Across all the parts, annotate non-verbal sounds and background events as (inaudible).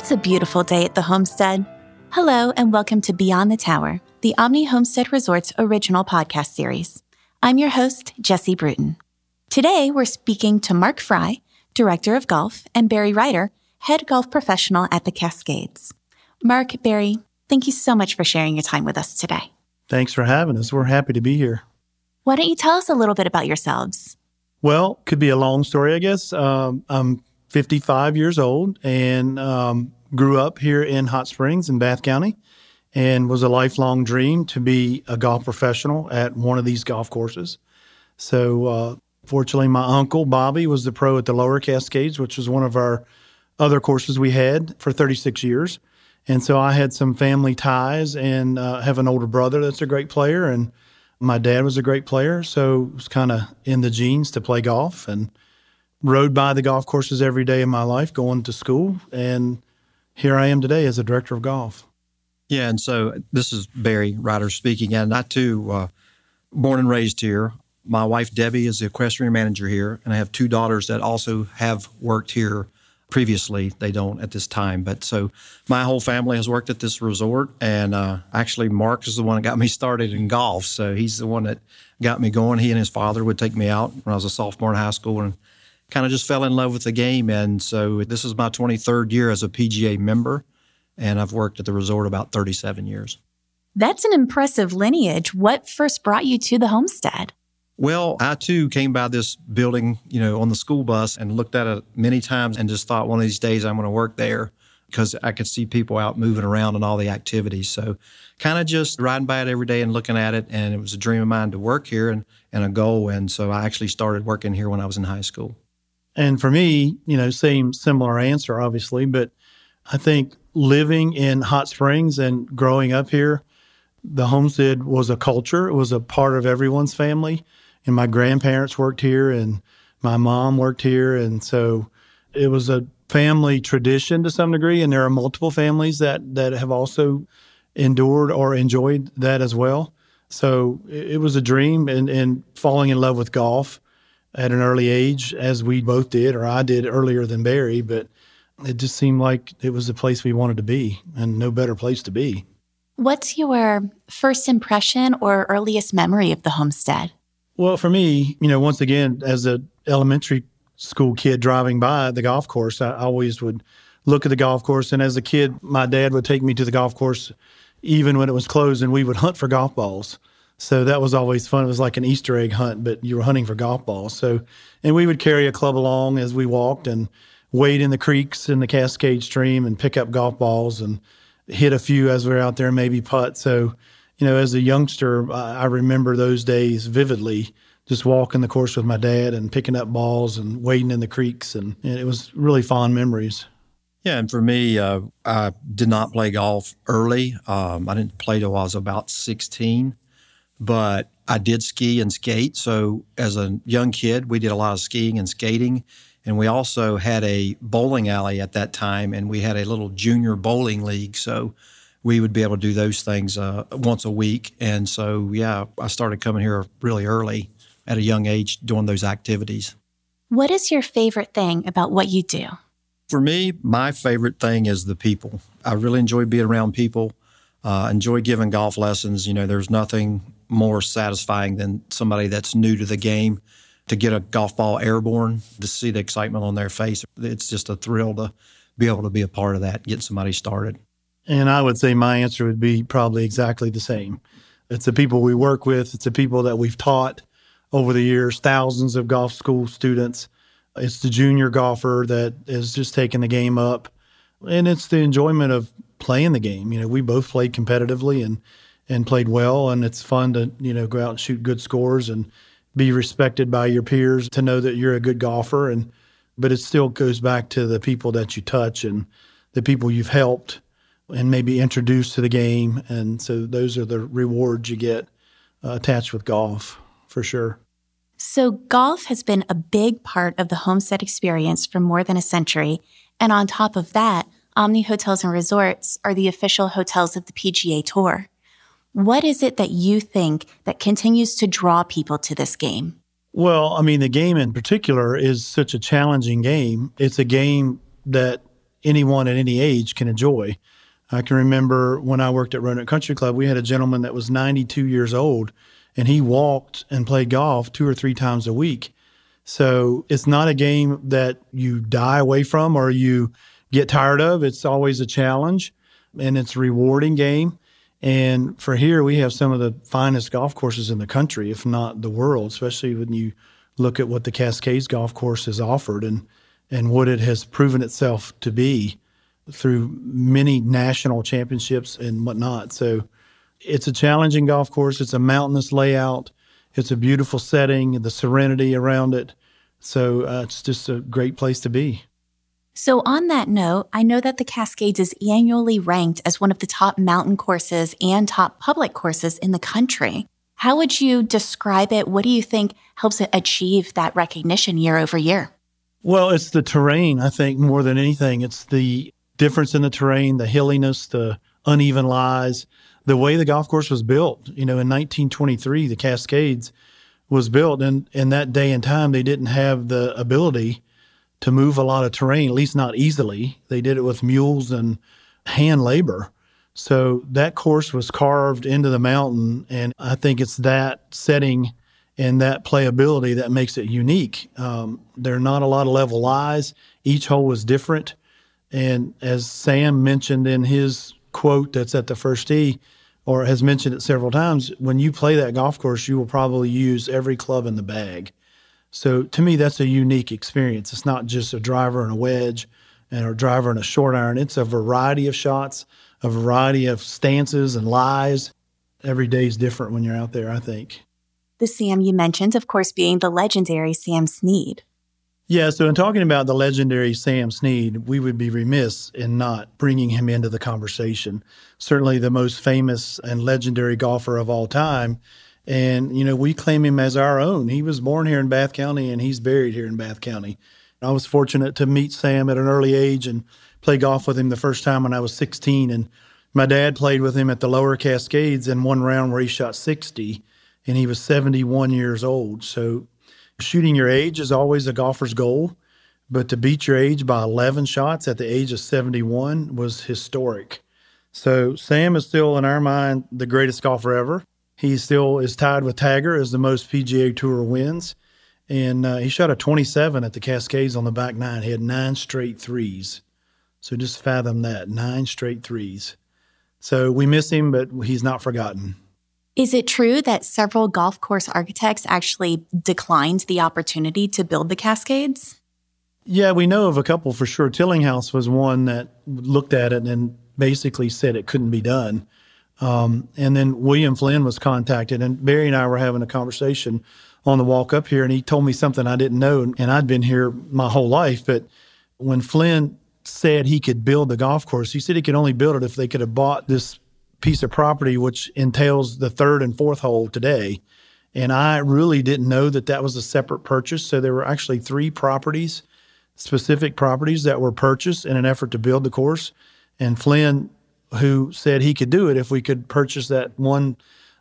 It's a beautiful day at the homestead. Hello, and welcome to Beyond the Tower, the Omni Homestead Resorts original podcast series. I'm your host, Jesse Bruton. Today, we're speaking to Mark Fry, Director of Golf, and Barry Ryder, Head Golf Professional at the Cascades. Mark, Barry, thank you so much for sharing your time with us today. Thanks for having us. We're happy to be here. Why don't you tell us a little bit about yourselves? Well, could be a long story, I guess. Um, I'm 55 years old and um, grew up here in Hot Springs in Bath County and was a lifelong dream to be a golf professional at one of these golf courses. So, uh, fortunately, my uncle Bobby was the pro at the Lower Cascades, which was one of our other courses we had for 36 years. And so I had some family ties and uh, have an older brother that's a great player. And my dad was a great player. So it was kind of in the genes to play golf. And rode by the golf courses every day of my life going to school. And here I am today as a director of golf. Yeah, and so this is Barry Ryder speaking. And I too, uh, born and raised here. My wife Debbie is the equestrian manager here, and I have two daughters that also have worked here previously. They don't at this time, but so my whole family has worked at this resort. And uh, actually, Mark is the one that got me started in golf. So he's the one that got me going. He and his father would take me out when I was a sophomore in high school, and kind of just fell in love with the game. And so this is my 23rd year as a PGA member, and I've worked at the resort about 37 years. That's an impressive lineage. What first brought you to the homestead? Well, I too came by this building, you know, on the school bus and looked at it many times and just thought one of these days I'm going to work there because I could see people out moving around and all the activities. So kind of just riding by it every day and looking at it. And it was a dream of mine to work here and, and a goal. And so I actually started working here when I was in high school. And for me, you know, same similar answer, obviously, but I think living in Hot Springs and growing up here, the homestead was a culture. It was a part of everyone's family. And my grandparents worked here and my mom worked here. And so it was a family tradition to some degree. And there are multiple families that, that have also endured or enjoyed that as well. So it, was a dream and, and falling in love with golf at an early age, as we both did, or I did earlier than Barry, but it just seemed like it was the place we wanted to be and no better place to be. What's your first impression or earliest memory of the homestead? Well, for me, you know, once again, as a elementary school kid driving by the golf course, I always would look at the golf course. And as a kid, my dad would take me to the golf course even when it was closed, and we would hunt for golf balls. So that was always fun. It was like an Easter egg hunt, but you were hunting for golf balls. So, and we would carry a club along as we walked and wade in the creeks in the Cascade Stream and pick up golf balls and hit a few as we were out there, maybe putt. So, you know, as a youngster, I remember those days vividly. Just walking the course with my dad and picking up balls and wading in the creeks, and, and it was really fond memories. Yeah, and for me, uh, I did not play golf early. Um, I didn't play till I was about 16 but I did ski and skate. So as a young kid, we did a lot of skiing and skating. And we also had a bowling alley at that time, and we had a little junior bowling league. So we would be able to do those things uh, once a week. And so, yeah, I started coming here really early at a young age doing those activities. What is your favorite thing about what you do? For me, my favorite thing is the people. I really enjoy being around people. Uh, enjoy giving golf lessons. You know, there's nothing more satisfying than somebody that's new to the game to get a golf ball airborne, to see the excitement on their face. It's just a thrill to be able to be a part of that, get somebody started. And I would say my answer would be probably exactly the same. It's the people we work with, it's the people that we've taught over the years, thousands of golf school students. It's the junior golfer that is just taking the game up. And it's the enjoyment of playing the game. You know, we both played competitively and and played well. And it's fun to, you know, go out and shoot good scores and be respected by your peers to know that you're a good golfer. And, but it still goes back to the people that you touch and the people you've helped and maybe introduced to the game. And so those are the rewards you get uh, attached with golf for sure. So, golf has been a big part of the homestead experience for more than a century. And on top of that, Omni Hotels and Resorts are the official hotels of the PGA Tour. What is it that you think that continues to draw people to this game? Well, I mean, the game in particular is such a challenging game. It's a game that anyone at any age can enjoy. I can remember when I worked at Roanoke Country Club, we had a gentleman that was 92 years old and he walked and played golf two or three times a week. So it's not a game that you die away from or you get tired of. It's always a challenge and it's a rewarding game. And for here, we have some of the finest golf courses in the country, if not the world, especially when you look at what the Cascades Golf Course has offered and, and what it has proven itself to be through many national championships and whatnot. So it's a challenging golf course. It's a mountainous layout. It's a beautiful setting, the serenity around it. So uh, it's just a great place to be. So, on that note, I know that the Cascades is annually ranked as one of the top mountain courses and top public courses in the country. How would you describe it? What do you think helps it achieve that recognition year over year? Well, it's the terrain, I think, more than anything. It's the difference in the terrain, the hilliness, the uneven lies, the way the golf course was built. You know, in 1923, the Cascades was built, and in that day and time, they didn't have the ability to move a lot of terrain, at least not easily. They did it with mules and hand labor. So that course was carved into the mountain, and I think it's that setting and that playability that makes it unique. Um, there are not a lot of level lies. Each hole was different. And as Sam mentioned in his quote that's at the first tee, or has mentioned it several times, when you play that golf course, you will probably use every club in the bag. So to me, that's a unique experience. It's not just a driver and a wedge and a driver and a short iron. It's a variety of shots, a variety of stances and lies. Every day is different when you're out there, I think. The Sam you mentioned, of course, being the legendary Sam Snead. Yeah, so in talking about the legendary Sam Snead, we would be remiss in not bringing him into the conversation. Certainly the most famous and legendary golfer of all time. And, you know, we claim him as our own. He was born here in Bath County and he's buried here in Bath County. I was fortunate to meet Sam at an early age and play golf with him the first time when I was 16. And my dad played with him at the Lower Cascades in one round where he shot 60 and he was 71 years old. So Shooting your age is always a golfer's goal, but to beat your age by 11 shots at the age of 71 was historic. So Sam is still, in our mind, the greatest golfer ever. He still is tied with Tiger as the most PGA Tour wins. And uh, he shot a 27 at the Cascades on the back nine. He had nine straight threes. So just fathom that nine straight threes. So we miss him, but he's not forgotten. Is it true that several golf course architects actually declined the opportunity to build the Cascades? Yeah, we know of a couple for sure. Tillinghast was one that looked at it and basically said it couldn't be done. Um, and then William Flynn was contacted, and Barry and I were having a conversation on the walk up here, and he told me something I didn't know, and I'd been here my whole life. But when Flynn said he could build the golf course, he said he could only build it if they could have bought this piece of property, which entails the third and fourth hole today. And I really didn't know that that was a separate purchase. So there were actually three properties, specific properties that were purchased in an effort to build the course. And Flynn, who said he could do it if we could purchase that one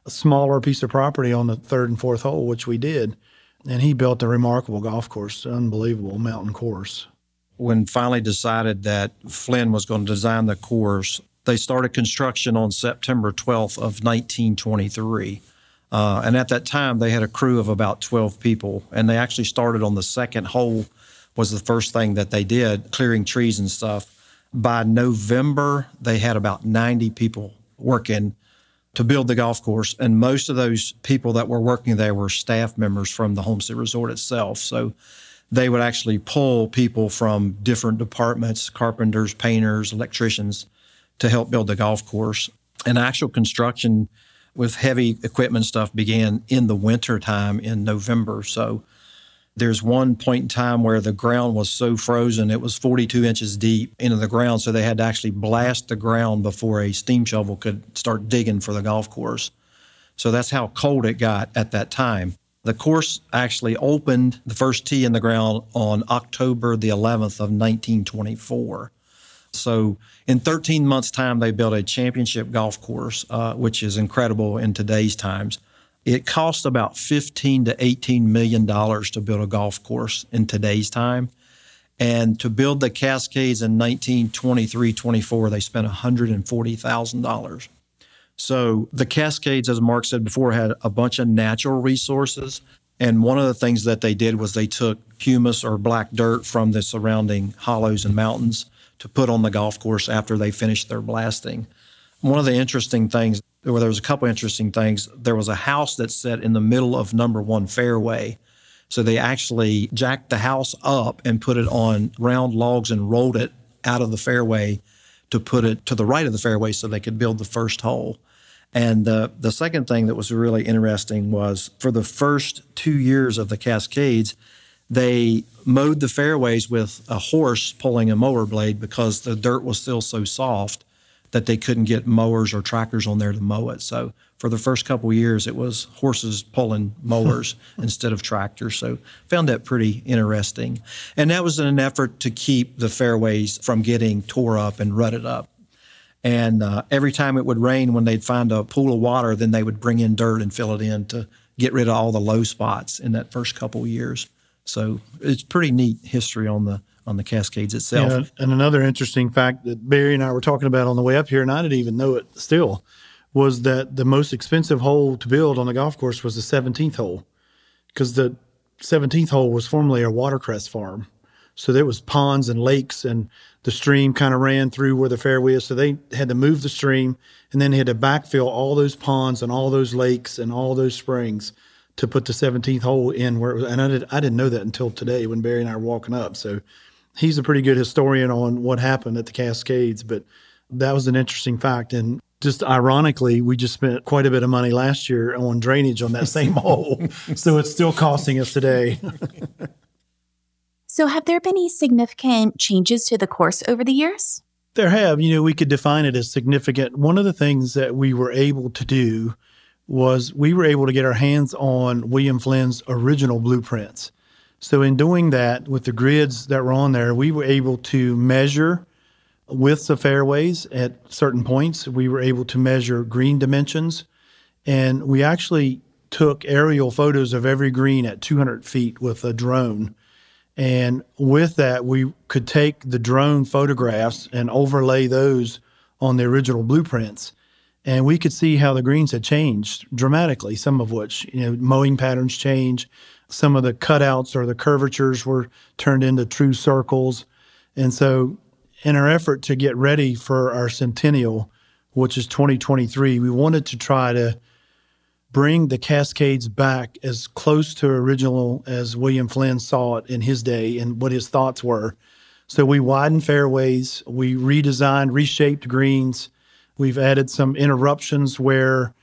smaller piece of property on the third and fourth hole, which we did. And he built a remarkable golf course, unbelievable mountain course. When finally decided that Flynn was going to design the course, they started construction on September 12th of 1923. Uh, and at that time, they had a crew of about 12 people. And they actually started on the second hole was the first thing that they did, clearing trees and stuff. By November, they had about 90 people working to build the golf course. And most of those people that were working there were staff members from the Homestead Resort itself. So they would actually pull people from different departments carpenters, painters, electricians to help build the golf course. And actual construction with heavy equipment stuff began in the winter time in November. So there's one point in time where the ground was so frozen it was 42 inches deep into the ground so they had to actually blast the ground before a steam shovel could start digging for the golf course. So that's how cold it got at that time. The course actually opened the first tee in the ground on october the 11th of 1924 so in 13 months' time, they built a championship golf course, uh, which is incredible in today's times. It cost about 15 to 18 million dollars to build a golf course in today's time. And to build the Cascades in 1923 24, they spent $140,000. So the Cascades, as Mark said before, had a bunch of natural resources. And one of the things that they did was they took humus or black dirt from the surrounding hollows and mountains to put on the golf course after they finished their blasting. One of the interesting things, well, there was a couple interesting things. There was a house that set in the middle of number one fairway. So they actually jacked the house up and put it on round logs and rolled it out of the fairway to put it to the right of the fairway so they could build the first hole. And the, the second thing that was really interesting was for the first two years of the Cascades, they mowed the fairways with a horse pulling a mower blade because the dirt was still so soft that they couldn't get mowers or tractors on there to mow it. So for the first couple years, it was horses pulling mowers (laughs) instead of tractors. So found that pretty interesting. And that was in an effort to keep the fairways from getting tore up and rutted up. And uh, every time it would rain, when they'd find a pool of water, then they would bring in dirt and fill it in to get rid of all the low spots in that first couple years. So it's pretty neat history on the on the Cascades itself. Yeah, and another interesting fact that Barry and I were talking about on the way up here, and I didn't even know it still, was that the most expensive hole to build on the golf course was the 17th hole, because the 17th hole was formerly a watercress farm. So there was ponds and lakes, and the stream kind of ran through where the fairway is. So they had to move the stream, and then they had to backfill all those ponds and all those lakes and all those springs to put the 17th hole in where it was. And I, did, I didn't know that until today when Barry and I were walking up. So he's a pretty good historian on what happened at the Cascades. But that was an interesting fact. And just ironically, we just spent quite a bit of money last year on drainage on that (laughs) same hole. So it's still costing us today. So, have there been any significant changes to the course over the years? There have. You know, we could define it as significant. One of the things that we were able to do was we were able to get our hands on William Flynn's original blueprints. So, in doing that with the grids that were on there, we were able to measure widths of fairways at certain points. We were able to measure green dimensions. And we actually took aerial photos of every green at 200 feet with a drone and with that, we could take the drone photographs and overlay those on the original blueprints. And we could see how the greens had changed dramatically, some of which, you know, mowing patterns change. Some of the cutouts or the curvatures were turned into true circles. And so, in our effort to get ready for our centennial, which is 2023, we wanted to try to bring the Cascades back as close to original as William Flynn saw it in his day and what his thoughts were. So we widened fairways, we redesigned, reshaped greens. We've added some interruptions where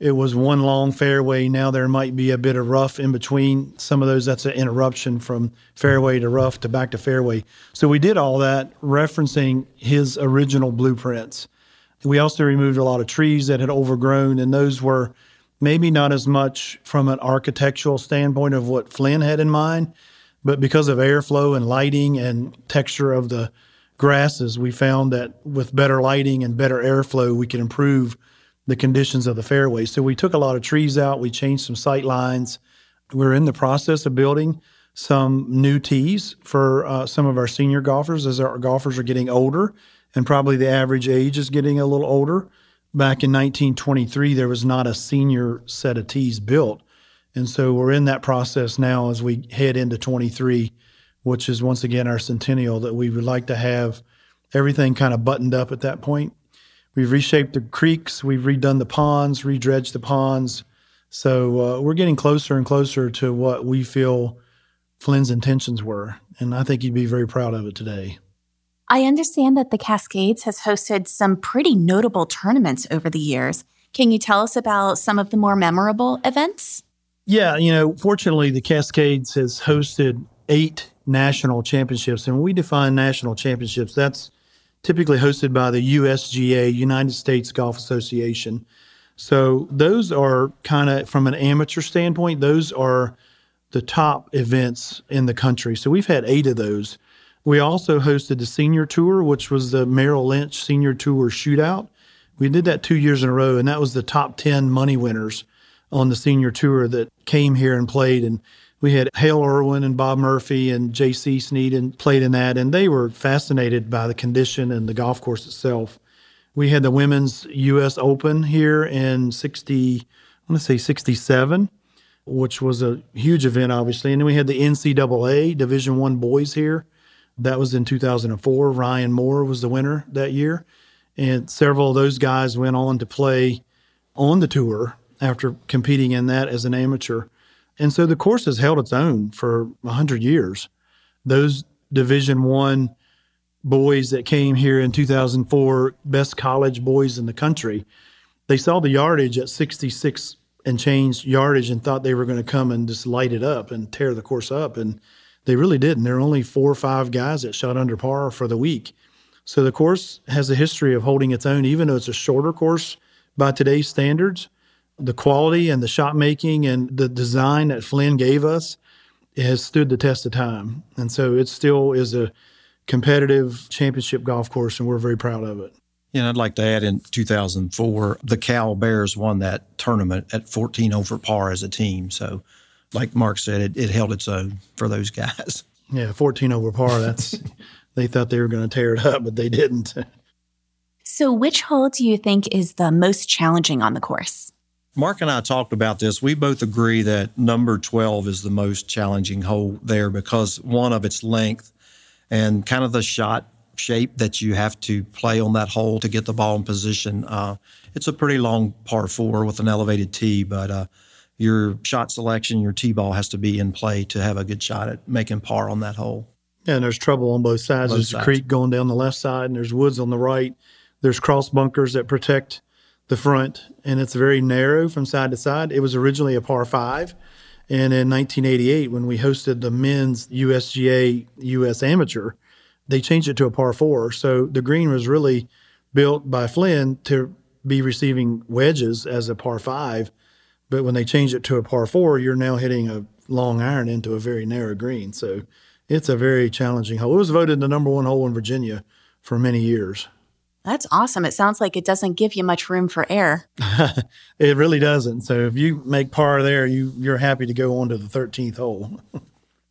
it was one long fairway. Now there might be a bit of rough in between. Some of those, that's an interruption from fairway to rough to back to fairway. So we did all that referencing his original blueprints. We also removed a lot of trees that had overgrown, and those were maybe not as much from an architectural standpoint of what Flynn had in mind, but because of airflow and lighting and texture of the grasses, we found that with better lighting and better airflow, we could improve the conditions of the fairway. So we took a lot of trees out, we changed some sight lines. We're in the process of building some new tees for uh, some of our senior golfers as our golfers are getting older and probably the average age is getting a little older back in 1923, there was not a senior set of tees built. And so we're in that process now as we head into 23, which is once again our centennial, that we would like to have everything kind of buttoned up at that point. We've reshaped the creeks, we've redone the ponds, redredged the ponds. So uh, we're getting closer and closer to what we feel Flynn's intentions were. And I think he'd be very proud of it today. I understand that the Cascades has hosted some pretty notable tournaments over the years. Can you tell us about some of the more memorable events? Yeah, you know, fortunately, the Cascades has hosted eight national championships. And when we define national championships, that's typically hosted by the USGA, United States Golf Association. So those are kind of, from an amateur standpoint, those are the top events in the country. So we've had eight of those. We also hosted the senior tour, which was the Merrill Lynch Senior Tour Shootout. We did that two years in a row, and that was the top 10 money winners on the senior tour that came here and played. And we had Hale Irwin and Bob Murphy and J.C. Snead and played in that, and they were fascinated by the condition and the golf course itself. We had the women's U.S. Open here in 60, I want to say 67, which was a huge event, obviously. And then we had the NCAA Division One boys here. That was in 2004. Ryan Moore was the winner that year. And several of those guys went on to play on the tour after competing in that as an amateur. And so the course has held its own for 100 years. Those Division 1 boys that came here in 2004, best college boys in the country, they saw the yardage at 66 and changed yardage and thought they were going to come and just light it up and tear the course up. And they really didn't. There were only four or five guys that shot under par for the week. So the course has a history of holding its own, even though it's a shorter course by today's standards the quality and the shot making and the design that Flynn gave us has stood the test of time. And so it still is a competitive championship golf course, and we're very proud of it. Yeah, I'd like to add in 2004, the Cal Bears won that tournament at 14 over par as a team. So, like Mark said, it, it held its own for those guys. (laughs) Yeah, 14 over par. That's (laughs) they thought they were going to tear it up, but they didn't. So, which hole do you think is the most challenging on the course? Mark and I talked about this. We both agree that number 12 is the most challenging hole there because one of its length and kind of the shot shape that you have to play on that hole to get the ball in position. Uh, it's a pretty long par four with an elevated tee, but uh, your shot selection, your tee ball has to be in play to have a good shot at making par on that hole. Yeah, and there's trouble on both sides. Both there's sides. a creek going down the left side, and there's woods on the right. There's cross bunkers that protect the front, and it's very narrow from side to side. It was originally a par five. And in 1988, when we hosted the men's USGA US Amateur, they changed it to a par four. So the green was really built by Flynn to be receiving wedges as a par five. But when they changed it to a par four, you're now hitting a long iron into a very narrow green. So it's a very challenging hole. It was voted the number one hole in Virginia for many years. That's awesome. It sounds like it doesn't give you much room for error. (laughs) it really doesn't. So if you make par there, you you're happy to go on to the 13th hole. (laughs)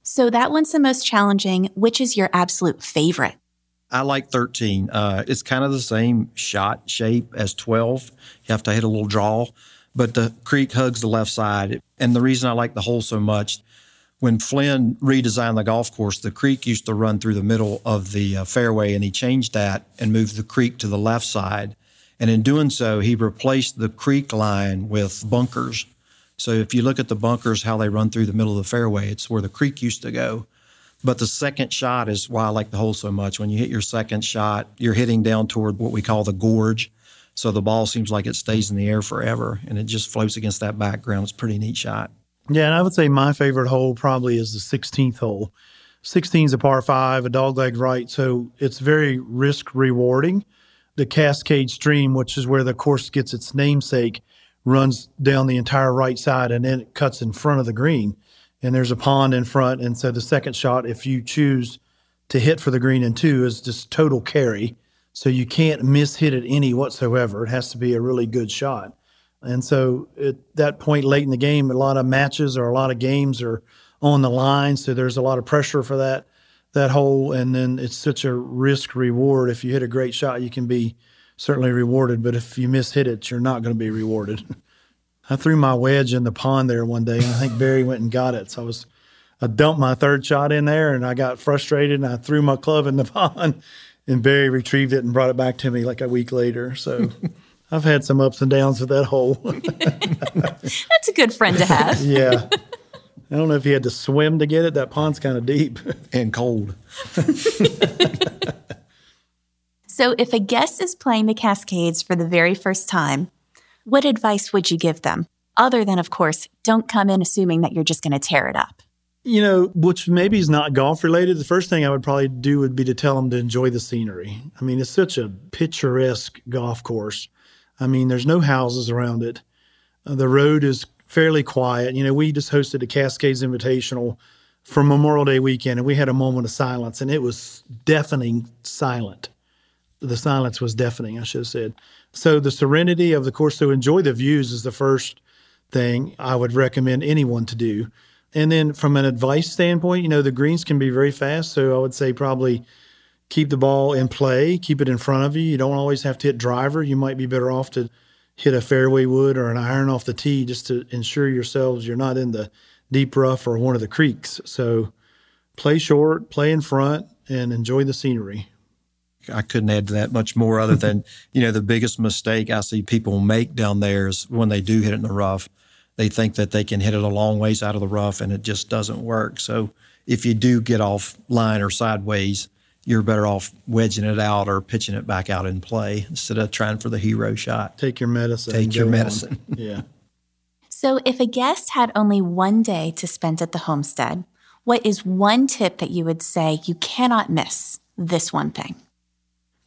so that one's the most challenging. Which is your absolute favorite? I like 13. Uh, it's kind of the same shot shape as 12. You have to hit a little draw, but the creek hugs the left side. And the reason I like the hole so much, when Flynn redesigned the golf course, the creek used to run through the middle of the uh, fairway, and he changed that and moved the creek to the left side. And in doing so, he replaced the creek line with bunkers. So if you look at the bunkers, how they run through the middle of the fairway, it's where the creek used to go. But the second shot is why I like the hole so much. When you hit your second shot, you're hitting down toward what we call the gorge. So the ball seems like it stays in the air forever and it just floats against that background. It's a pretty neat shot. Yeah, and I would say my favorite hole probably is the 16th hole. 16 is a par five, a dogleg right, so it's very risk rewarding. The Cascade Stream, which is where the course gets its namesake, runs down the entire right side and then it cuts in front of the green. And there's a pond in front. And so the second shot, if you choose to hit for the green in two, is just total carry. So you can't miss hit it any whatsoever. It has to be a really good shot. And so at that point late in the game, a lot of matches or a lot of games are on the line. So there's a lot of pressure for that that hole. And then it's such a risk reward. If you hit a great shot, you can be certainly rewarded. But if you miss hit it, you're not going to be rewarded. (laughs) I threw my wedge in the pond there one day, and I think Barry went and got it. So I was I dumped my third shot in there, and I got frustrated, and I threw my club in the (laughs) pond, and Barry retrieved it and brought it back to me like a week later. So. (laughs) I've had some ups and downs with that hole. (laughs) (laughs) That's a good friend to have. (laughs) yeah. I don't know if he had to swim to get it. That pond's kind of deep and cold. so, if a guest is playing the Cascades for the very first time, what advice would you give them? Other than, of course, don't come in assuming that you're just going to tear it up. You know, which maybe is not golf related. The first thing I would probably do would be to tell them to enjoy the scenery. I mean, it's such a picturesque golf course I mean, there's no houses around it. Uh, the road is fairly quiet. You know, we just hosted a Cascades Invitational for Memorial Day weekend, and we had a moment of silence, and it was deafening silent. The silence was deafening, I should have said. So the serenity of the course, to enjoy the views is the first thing I would recommend anyone to do. And then from an advice standpoint, you know, the greens can be very fast. So I would say probably keep the ball in play, keep it in front of you. You don't always have to hit driver. You might be better off to hit a fairway wood or an iron off the tee just to ensure yourselves you're not in the deep rough or one of the creeks. So play short, play in front, and enjoy the scenery. I couldn't add to that much more other than, (laughs) you know, the biggest mistake I see people make down there is when they do hit it in the rough, they think that they can hit it a long ways out of the rough and it just doesn't work. So if you do get off line or sideways, you're better off wedging it out or pitching it back out in play instead of trying for the hero shot. Take your medicine. Take your medicine. (laughs) yeah. So, if a guest had only one day to spend at the homestead, what is one tip that you would say you cannot miss this one thing?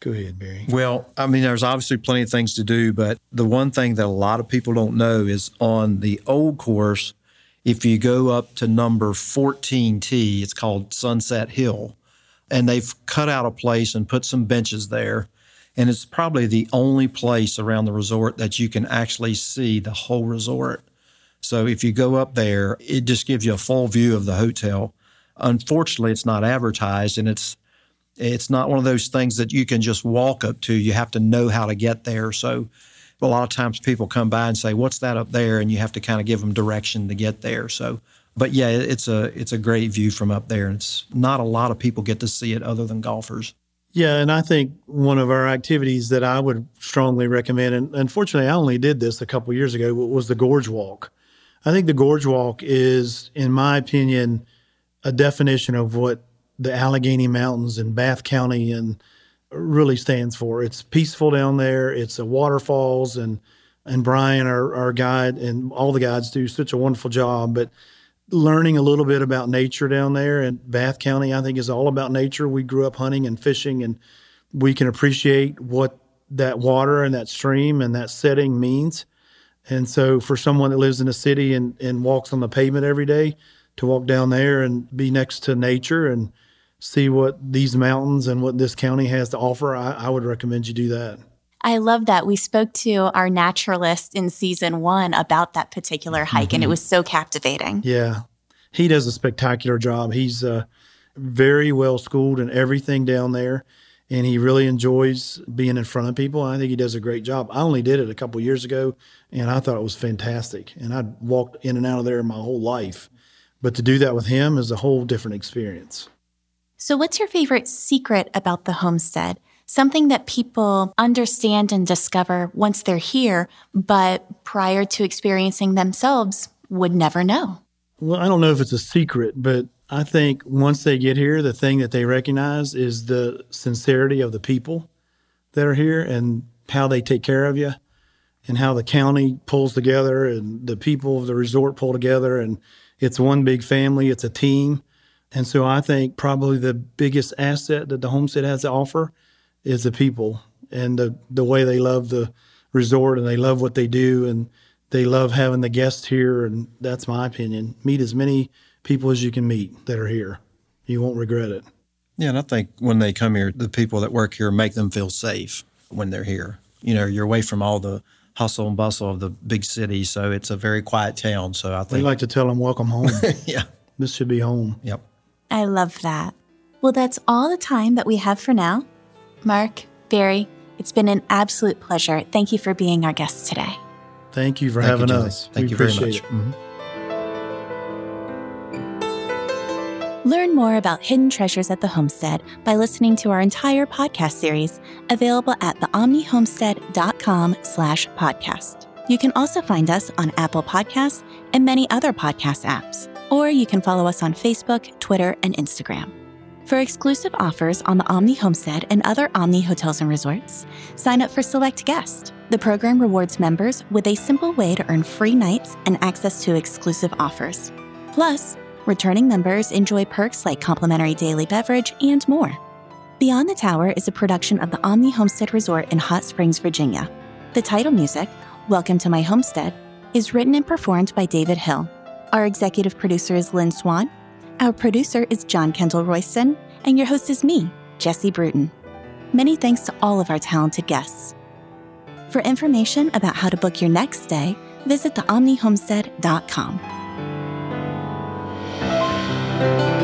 Go ahead, Barry. Well, I mean, there's obviously plenty of things to do, but the one thing that a lot of people don't know is on the old course, if you go up to number 14T, it's called Sunset Hill, and they've cut out a place and put some benches there. And it's probably the only place around the resort that you can actually see the whole resort. So if you go up there, it just gives you a full view of the hotel. Unfortunately, it's not advertised and it's it's not one of those things that you can just walk up to. You have to know how to get there. So a lot of times people come by and say, "What's that up there?" and you have to kind of give them direction to get there. So but yeah, it's a it's a great view from up there. And it's not a lot of people get to see it other than golfers. Yeah, and I think one of our activities that I would strongly recommend, and unfortunately I only did this a couple years ago, was the Gorge Walk. I think the Gorge Walk is, in my opinion, a definition of what the Allegheny Mountains in Bath County and really stands for. It's peaceful down there. It's a waterfalls and and Brian, our, our guide, and all the guides do such a wonderful job. But learning a little bit about nature down there and Bath County, I think, is all about nature. We grew up hunting and fishing, and we can appreciate what that water and that stream and that setting means. And so, for someone that lives in a city and, and walks on the pavement every day, to walk down there and be next to nature and see what these mountains and what this county has to offer, I, I would recommend you do that. I love that. We spoke to our naturalist in season one about that particular hike, mm-hmm. and it mm-hmm. was so captivating. Yeah. He does a spectacular job. He's uh, very well schooled in everything down there, and he really enjoys being in front of people. I think he does a great job. I only did it a couple years ago, and I thought it was fantastic. And I'd walked in and out of there my whole life. But to do that with him is a whole different experience. So, what's your favorite secret about the homestead? Something that people understand and discover once they're here, but prior to experiencing themselves would never know. Well, I don't know if it's a secret, but I think once they get here, the thing that they recognize is the sincerity of the people that are here and how they take care of you and how the county pulls together and the people of the resort pull together and it's one big family, it's a team. And so I think probably the biggest asset that the homestead has to offer is the people and the the way they love the resort and they love what they do and they love having the guests here and that's my opinion. Meet as many people as you can meet that are here. You won't regret it. Yeah, and I think when they come here, the people that work here make them feel safe when they're here. You know, you're away from all the hustle and bustle of the big city, so it's a very quiet town. So I think we like to tell them, "Welcome home." (laughs) yeah, this should be home. Yep. I love that. Well, that's all the time that we have for now. Mark, Barry, it's been an absolute pleasure. Thank you for being our guest today. Thank you for Thank having you, us. Thank we you very much. Mm-hmm. Learn more about hidden treasures at the homestead by listening to our entire podcast series, available at theomnihomestead.com slash podcast. You can also find us on Apple Podcasts and many other podcast apps, or you can follow us on Facebook, Twitter, and Instagram. For exclusive offers on the Omni Homestead and other Omni hotels and resorts, sign up for Select Guest. The program rewards members with a simple way to earn free nights and access to exclusive offers. Plus, returning members enjoy perks like complimentary daily beverage and more. Beyond the Tower is a production of the Omni Homestead Resort in Hot Springs, Virginia. The title music, Welcome to My Homestead, is written and performed by David Hill. Our executive producer is Lynn Swan our producer is John Kendall Royston, and your host is me, Jesse Bruton. Many thanks to all of our talented guests. For information about how to book your next stay, visit theomnihomestead.com.